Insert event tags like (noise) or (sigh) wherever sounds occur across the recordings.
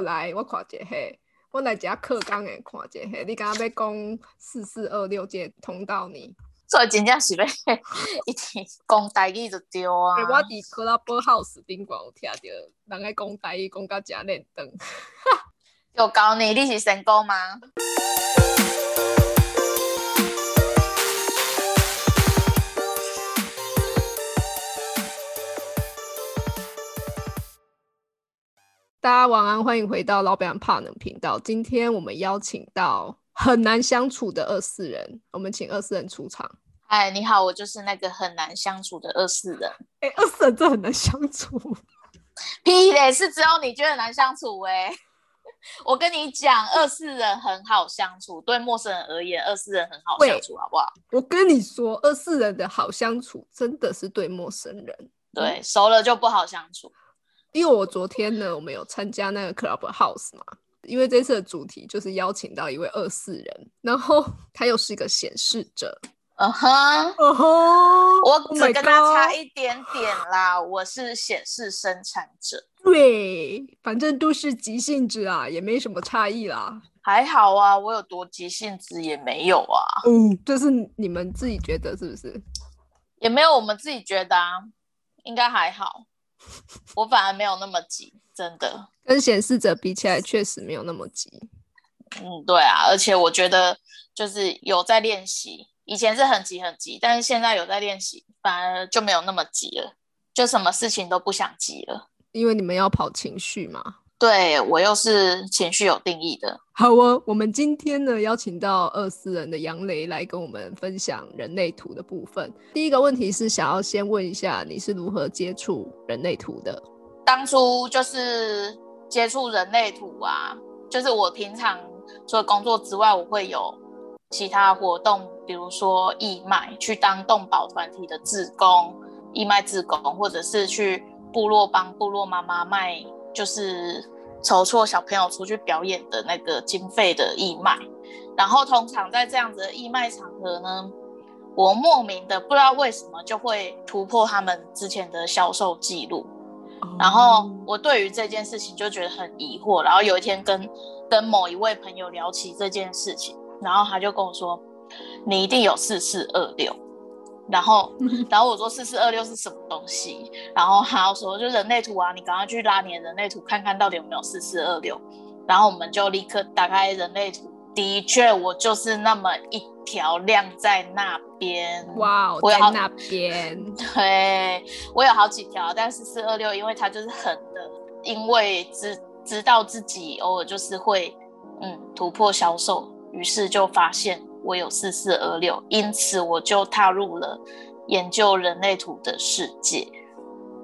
好来，我看一下嘿，我来一下课纲诶，看一下嘿，你刚刚要讲四四二六节通道呢？所以真正是要一直讲台语就对啊。欸我伫 Club House 顶管有听着人爱讲台语，讲到遮认真。有教你，你是成功吗？大家晚安，欢迎回到老板怕冷频道。今天我们邀请到很难相处的二四人，我们请二四人出场。嗨，你好，我就是那个很难相处的二四人。哎、二四人真的很难相处。屁嘞，是只有你觉得难相处哎、(laughs) 我跟你讲，二四人很好相处，对陌生人而言，二四人很好相处，好不好？我跟你说，二四人的好相处真的是对陌生人。对，熟了就不好相处。因为我昨天呢，我们有参加那个 Club House 嘛，因为这次的主题就是邀请到一位二四人，然后 (laughs) 他又是一个显示者。嗯哼，哦吼，我 Oh 只跟他差一点点啦，我是显示生产者，对，反正都是急性子啊，也没什么差异啦。还好啊，我有多急性子也没有啊，嗯，就是你们自己觉得是不是？也没有我们自己觉得啊，应该还好，(laughs) 我反而没有那么急，真的。跟显示者比起来，确实没有那么急。嗯，对啊，而且我觉得就是有在练习，以前是很急很急，但是现在有在练习，反而就没有那么急了，就什么事情都不想急了。因为你们要跑情绪嘛。对我又是情绪有定义的，好哦，我们今天呢邀请到二四人的杨雷来跟我们分享人类图的部分。第一个问题是想要先问一下，你是如何接触人类图的？当初就是接触人类图啊，就是我平常除了工作之外，我会有其他活动，比如说义卖，去当动保团体的志工，义卖志工，或者是去部落帮部落妈妈卖，就是筹措小朋友出去表演的那个经费的义卖。然后通常在这样子的义卖场合呢，我莫名的不知道为什么就会突破他们之前的销售记录。然后我对于这件事情就觉得很疑惑，然后有一天跟跟某一位朋友聊起这件事情，然后他就跟我说：“你一定有四四二六。”然后，然后我说四四二六是什么东西？然后他说就人类图啊，你赶快去拉你的人类图看看到底有没有四四二六。然后我们就立刻打开人类图，的确我就是那么一条亮在那边。哇哦，在那边，(laughs) 对我有好几条，但四四二六，因为它就是狠的，因为知知道自己偶尔就是会嗯突破销售，于是就发现我有四四二六，因此我就踏入了研究人类图的世界。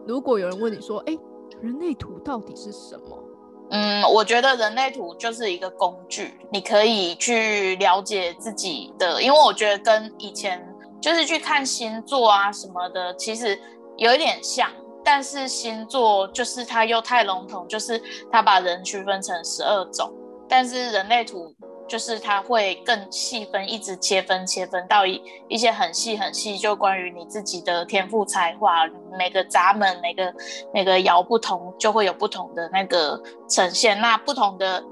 如果有人问你说，哎、人类图到底是什么？嗯，我觉得人类图就是一个工具，你可以去了解自己的，因为我觉得跟以前就是去看星座啊什么的，其实有一点像，但是星座就是它又太笼统，就是它把人区分成十二种，但是人类图就是它会更细分，一直切分切分到一一些很细很细，就关于你自己的天赋才华，每个闸门每个每个窑不同，就会有不同的那个呈现。那不同的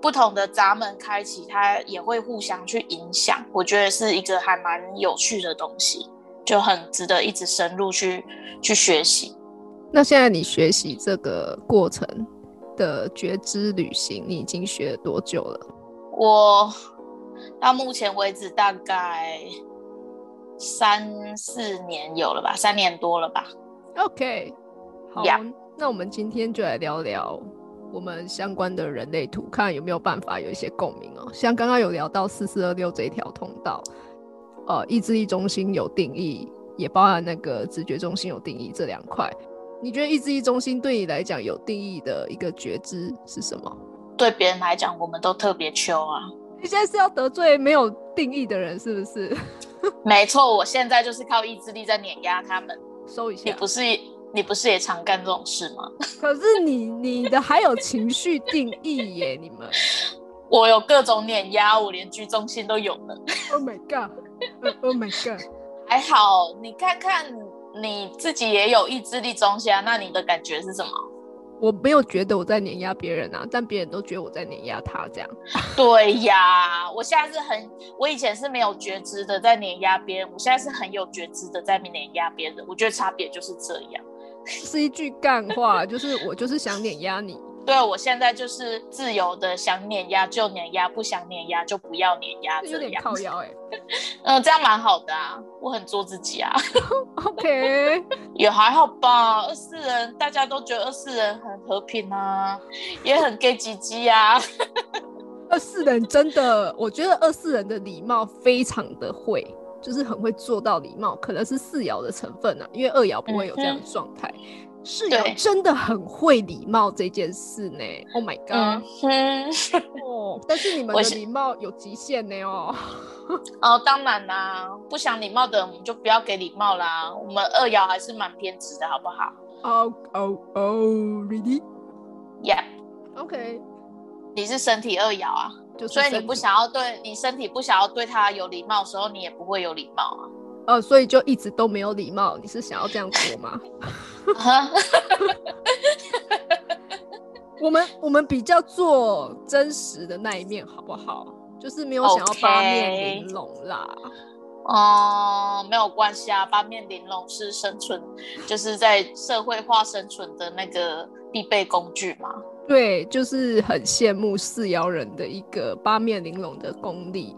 不同的闸门开启，它也会互相去影响。我觉得是一个还蛮有趣的东西，就很值得一直深入去去学习。那现在你学习这个过程的觉知旅行，你已经学了多久了？我到目前为止大概三四年有了吧，三年多了吧。OK，好 Yeah 那我们今天就来聊聊我们相关的人类图，看有没有办法有一些共鸣哦。像刚刚有聊到四四二六这一条通道，呃，意志力中心有定义，也包含那个直觉中心有定义这两块。你觉得意志力中心对你来讲有定义的一个觉知是什么？对别人来讲，我们都特别秋啊。你现在是要得罪没有定义的人，是不是？(laughs) 没错，我现在就是靠意志力在碾压他们。收一下。你不是你不是也常干这种事吗？(laughs) 可是你你的还有情绪定义耶，你们。我有各种碾压，我连居中心都有了。(laughs) Oh my god！Oh my god！还好，你看看你自己也有意志力中心啊，那你的感觉是什么？我没有觉得我在碾压别人啊，但别人都觉得我在碾压他，这样。(laughs) 对呀，我现在是很，我以前是没有觉知的在碾压别人，我现在是很有觉知的在碾压别人。我觉得差别就是这样，(laughs) 是一句干话，就是我就是想碾压你。对，我现在就是自由的，想碾压就碾压，不想碾压就不要碾压，有点靠腰哎。(laughs) 嗯，这样蛮好的啊，我很做自己啊。OK，(laughs) 也还好吧。二四人大家都觉得二四人很和平啊，也很 gay 唧唧啊。(laughs) 二四人真的，我觉得二四人的礼貌非常的会，就是很会做到礼貌，可能是四爻的成分啊，因为二爻不会有这样的状态。室友真的很会礼貌这件事呢，Oh my god！嗯哦，但是你们的礼貌有极限呢哦。(laughs) 哦，当然啦，不想礼貌的我们就不要给礼貌啦。我们二爻还是蛮偏执的，好不好？哦哦哦，Ready？Yeah，OK。你是身体二爻啊，所以你不想要对你身体不想要对他有礼貌的时候，你也不会有礼貌啊。呃，所以就一直都没有礼貌。你是想要这样说吗？(laughs) 我们我们比较做真实的那一面，好不好？就是没有想要八面玲珑啦。哦，没有关系啊，八面玲珑是生存，就是在社会化生存的那个必备工具嘛。对，就是很羡慕四爻人的一个八面玲珑的功力，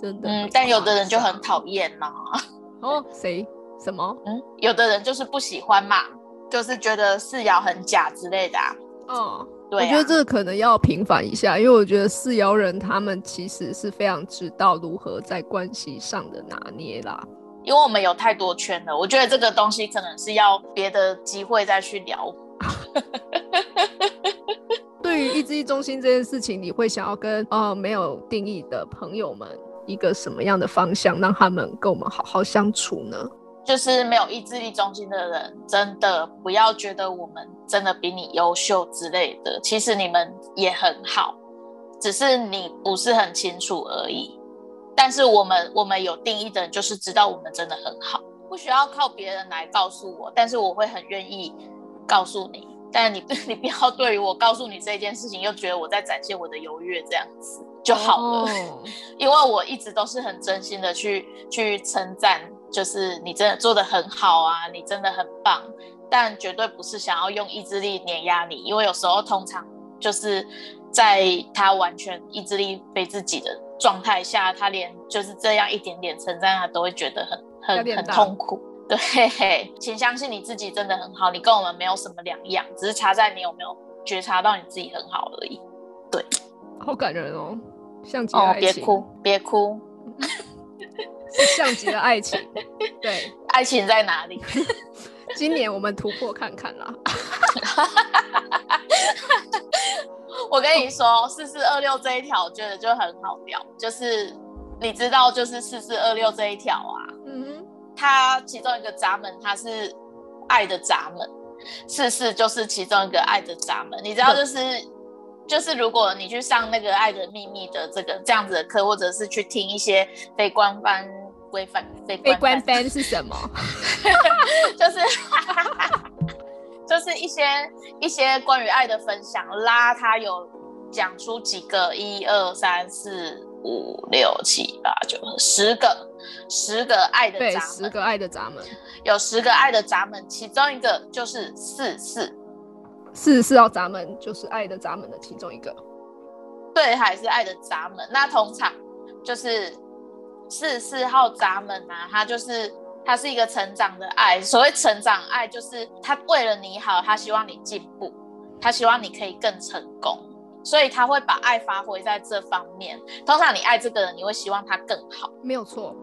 真的。嗯，但有的人就很讨厌呐。哦，谁？什么？嗯，有的人就是不喜欢嘛，就是觉得四爻很假之类的啊。哦，对，我觉得这个可能要平反一下，因为我觉得四爻人他们其实是非常知道如何在关系上的拿捏啦。因为我们有太多圈了，我觉得这个东西可能是要别的机会再去聊。(laughs) 对于意志力中心这件事情，你会想要跟呃没有定义的朋友们？一个什么样的方向让他们跟我们好好相处呢？就是没有意志力中心的人，真的不要觉得我们真的比你优秀之类的。其实你们也很好，只是你不是很清楚而已。但是我们我们有定义的人，就是知道我们真的很好，不需要靠别人来告诉我，但是我会很愿意告诉你。但你 (laughs) 你不要对于我告诉你这件事情，又觉得我在展现我的优越这样子。就好了，(laughs) 因为我一直都是很真心的去去称赞，就是你真的做的很好啊，你真的很棒，但绝对不是想要用意志力碾压你，因为有时候通常就是在他完全意志力被自己的状态下，他连就是这样一点点称赞他都会觉得很很很痛苦。对，(laughs) 请相信你自己真的很好，你跟我们没有什么两样，只是差在你有没有觉察到你自己很好而已。对，好感人哦。像极爱情，别哭，别哭，(laughs) 是像极了爱情。对，(laughs) 爱情在哪里？(laughs) 今年我们突破看看啦。我跟你说，四四二六这一条，我觉得就很好聊。就是你知道，就是四四二六这一条啊，嗯，它其中一个闸门，它是爱的闸门，四四就是其中一个爱的闸门。你知道，就是。就是如果你去上那个《爱的秘密》的这个这样子的课，或者是去听一些非官方规范、非非官方是什么？(laughs) 就是就是一些一些关于爱的分享拉。他有讲出几个一二三四五六七八九十个十个爱的闸门，十个爱的闸门，有十个爱的闸门，其中一个就是四四。四十四号闸门就是爱的闸门的其中一个，对，还是爱的闸门。那通常就是四十四号闸门啊，它就是它是一个成长的爱。所谓成长爱，就是他为了你好，他希望你进步，他希望你可以更成功，所以他会把爱发挥在这方面。通常你爱这个人，你会希望他更好，没有错，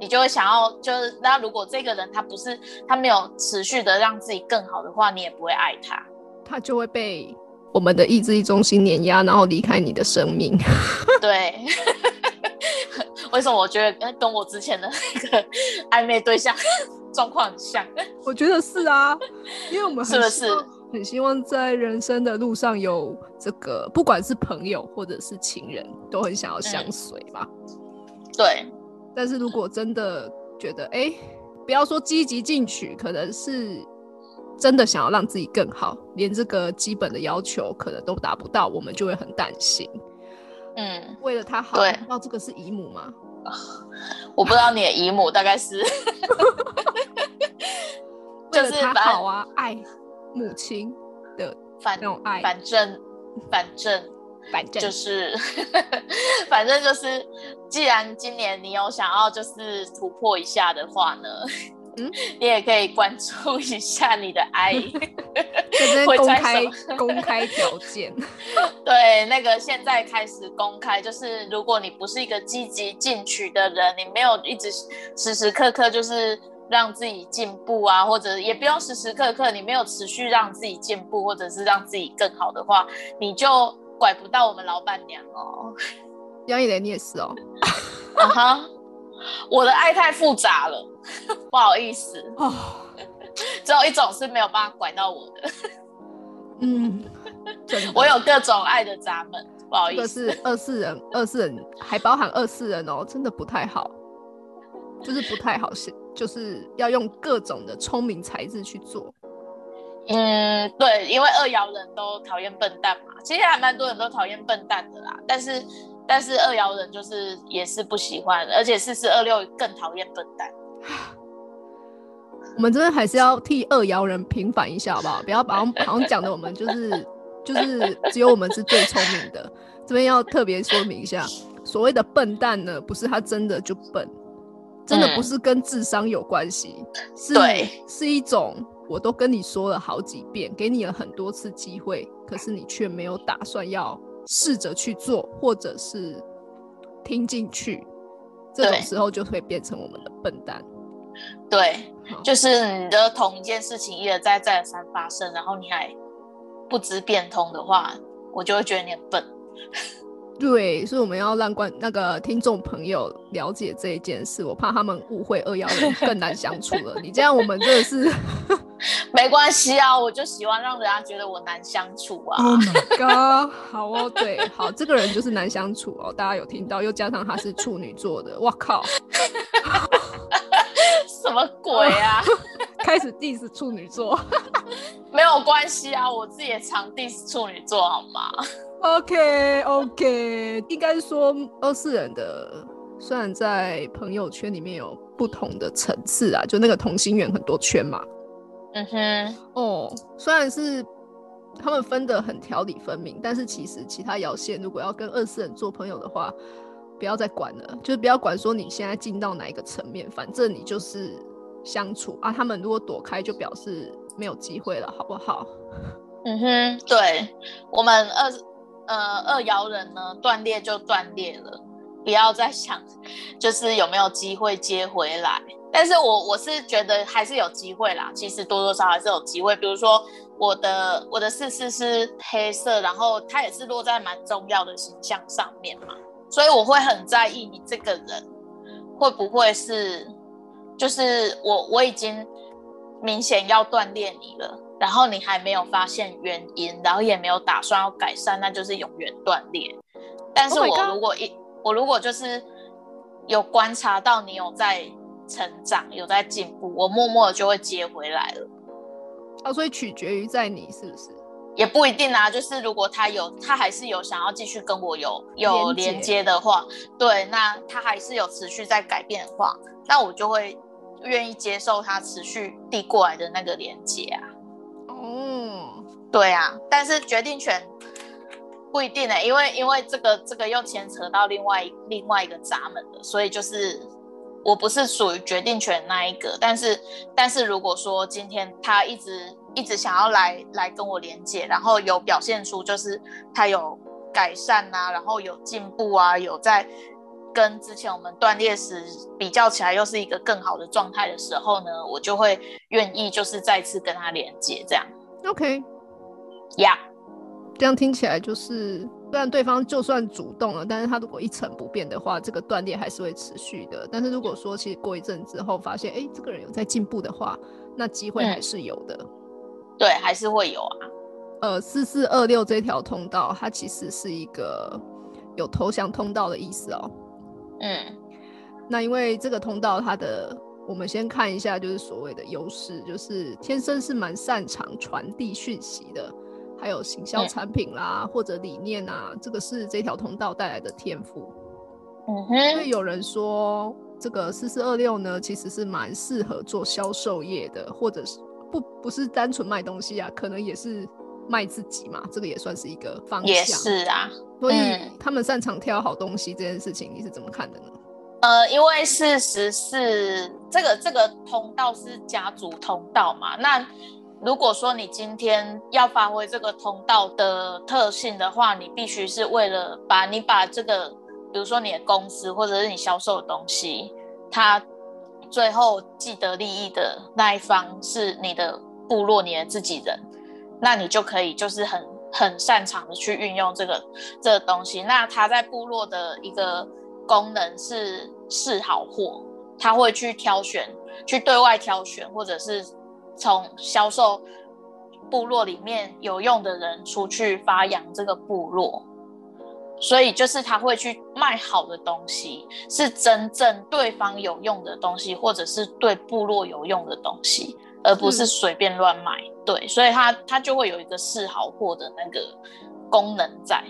你就会想要就是，那如果这个人他不是他没有持续的让自己更好的话，你也不会爱他。他就会被我们的意志力中心碾压，然后离开你的生命。(laughs) 对，(laughs) 为什么我觉得跟我之前的那个暧昧对象 (laughs) 状况很像？我觉得是啊，因为我们是不是很希望在人生的路上有这个，不管是朋友或者是情人，都很想要相随嘛。对，但是如果真的觉得，哎，不要说积极进取，可能是。真的想要让自己更好，连这个基本的要求可能都达不到，我们就会很担心。嗯，为了他好，对难道这个是姨母吗？(laughs) 我不知道你的姨母大概是，(laughs) 为了他就是他好啊，爱母亲的反那种爱，反正反正反正就是，(laughs) 反正就是，既然今年你有想要就是突破一下的话呢，嗯 (laughs) 你也可以关注一下你的 (laughs) I，在这边会在公开手公开条件。(laughs) 对，那个现在开始公开，就是如果你不是一个积极进取的人，你没有一直时时刻刻就是让自己进步啊，或者也不用时时刻刻，你没有持续让自己进步，或者是让自己更好的话，你就拐不到我们老板娘哦。杨一雷，你也是哦。啊哈，我的爱太复杂了，不好意思，哦，只有一种是没有办法拐到我的，(laughs) 嗯，我有各种爱的闸门，不好意思。是二四人，二四人还包含二四人哦，真的不太好，就是不太好，是就是要用各种的聪明才智去做。嗯，对，因为二爻人都讨厌笨蛋嘛，其实还蛮多人都讨厌笨蛋的啦。但是，但是二爻人就是也是不喜欢，而且四四二六更讨厌笨蛋。我们这边还是要替二爻人平反一下，好不好？不要把好像讲的我们就是就是只有我们是最聪明的。这边要特别说明一下，所谓的笨蛋呢，不是他真的就笨，真的不嗯是跟智商有关系，是对是一种我都跟你说了好几遍，给你了很多次机会，可是你却没有打算要试着去做，或者是听进去，这种时候就会变成我们的笨蛋。对，就是你的同一件事情一而再再而三发生，然后你还不知变通的话，我就会觉得你很笨。对，所以我们要让观那个听众朋友了解这一件事，我怕他们误会二幺零 (laughs) 更难相处了。你这样，我们真的是 (laughs) 没关系啊，我就喜欢让人家觉得我难相处啊。，Oh my (laughs) god！好哦，对，好，这个人就是难相处哦，大家有听到，又加上他是处女座的，哇靠，什么鬼啊？开始 diss 处女座。没有关系啊，我自己也常 diss 处女座好吗？OK OK，应该说二四人的，虽然在朋友圈里面有不同的层次啊，就那个同心圆很多圈嘛，嗯哼，哦，虽然是他们分得很条理分明，但是其实其他摇线如果要跟二四人做朋友的话，不要再管了，就是不要管说你现在进到哪一个层面，反正你就是相处啊。他们如果躲开，就表示没有机会了，好不好？嗯哼，对我们二呃二爻人呢，断裂就断裂了，不要再想就是有没有机会接回来。但是我我是觉得还是有机会啦，其实多多少还是有机会。比如说我的我的四四是黑色，然后它也是落在蛮重要的形象上面嘛，所以我会很在意你这个人会不会是，就是我我已经明显要断裂你了，然后你还没有发现原因，然后也没有打算要改善，那就是永远断裂。但是 Oh 我如果一我如果就是有观察到你有在成长，有在进步，我默默的就会接回来了。啊，所以取决于在你是不是？也不一定啊，就是如果他有，他还是有想要继续跟我有有连接的话，对，那他还是有持续在改变的话，那我就会愿意接受他持续递过来的那个连接啊。嗯，对啊，但是决定权不一定呢、因为因为这个这个又牵扯到另外另外一个闸门的，所以就是我不是属于决定权那一个，但是但是如果说今天他一直一直想要来来跟我连接，然后有表现出就是他有改善啊，然后有进步啊，有在跟之前我们断裂时比较起来又是一个更好的状态的时候呢，我就会愿意就是再次跟他连接这样 OK，呀。这样听起来就是，虽然对方就算主动了，但是他如果一成不变的话，这个断裂还是会持续的。但是如果说其实过一阵之后发现，哎、这个人有在进步的话，那机会还嗯是有的。对，还是会有啊。呃，四四二六这条通道，它其实是一个有投降通道的意思哦。嗯。那因为这个通道它的我们先看一下，就是所谓的优势，就是天生是蛮擅长传递讯息的，还有行销产品啦，或者理念啊，这个是这条通道带来的天赋。嗯哼，所以有人说，这个四四二六呢，其实是蛮适合做销售业的，或者是不不是单纯卖东西啊，可能也是卖自己嘛，这个也算是一个方向。也是啊，所以他们擅长挑好东西这件事情，你是怎么看的呢？呃，因为事实是这个这个通道是家族通道嘛，那如果说你今天要发挥这个通道的特性的话，你必须是为了把你把这个，比如说你的公司或者是你销售的东西，它最后既得利益的那一方是你的部落，你的自己人，那你就可以就是很很擅长的去运用这个这个东西，那他在部落的一个。功能是试好货，他会去挑选，去对外挑选，或者是从销售部落里面有用的人出去发扬这个部落，所以就是他会去卖好的东西，是真正对方有用的东西，或者是对部落有用的东西，而不是随便乱卖。对，所以他他就会有一个试好货的那个功能在。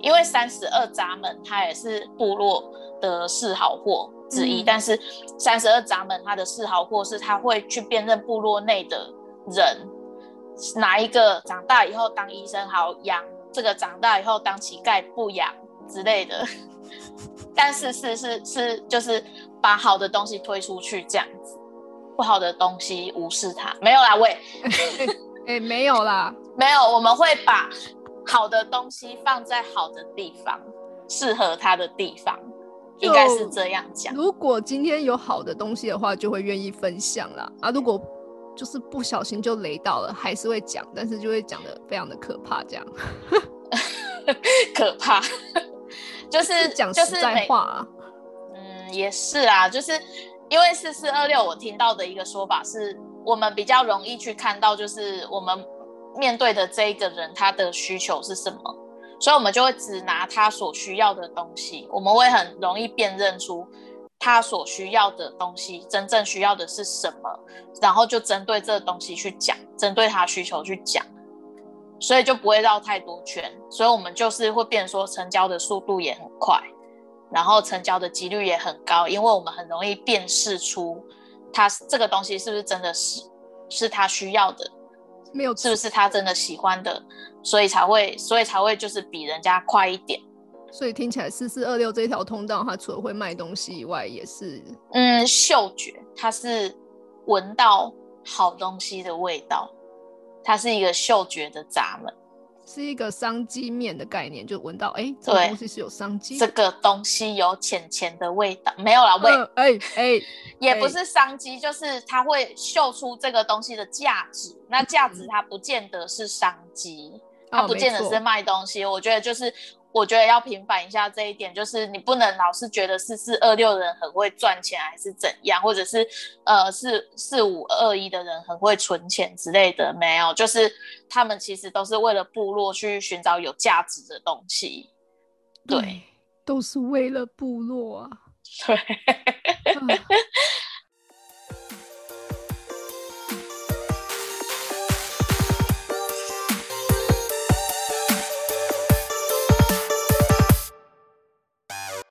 因为三十二闸门，它也是部落的示好货之一。但是三十二闸门，它的示好货是它会去辨认部落内的人，哪一个长大以后当医生好养，这个长大以后当乞丐不养之类的。(laughs) 但是是是是，就是把好的东西推出去这样子，不好的东西无视它。没有啦，喂，(laughs) 哎，没有啦，没有，我们会把。好的东西放在好的地方，适合它的地方，应该是这样讲。如果今天有好的东西的话，就会愿意分享啦。啊。如果就是不小心就雷到了，还是会讲，但是就会讲的非常的可怕，这样。(laughs) 可怕，(laughs) 就是讲实在话。嗯，也是啊，就是因为四四二六，我听到的一个说法是，我们比较容易去看到，就是我们。面对的这一个人，他的需求是什么？所以，我们就会只拿他所需要的东西，我们会很容易辨认出他所需要的东西真正需要的是什么，然后就针对这东西去讲，针对他需求去讲，所以就不会绕太多圈。所以，我们就是会变说，成交的速度也很快，然后成交的几率也很高，因为我们很容易辨识出他这个东西是不是真的是是他需要的。没有是不是他真的喜欢的，所以才会，所以才会就是比人家快一点。所以听起来四四二六这条通道，它除了会卖东西以外，也是嗯，嗅觉，它是闻到好东西的味道，它是一个嗅觉的闸门。是一个商机面的概念，就闻到哎，这个东西是有商机，这个东西有钱钱的味道，没有啦，味，哎哎，也不是商机，就是它会秀出这个东西的价值，那价值它不见得是商机，它不见得是卖东西，我觉得就是。我觉得要平反一下这一点，就是你不能老是觉得四四二六人很会赚钱，还是怎样，或者是呃四四五二一的人很会存钱之类的，没有，就是他们其实都是为了部落去寻找有价值的东西，对，都是为了部落啊，(laughs) 对，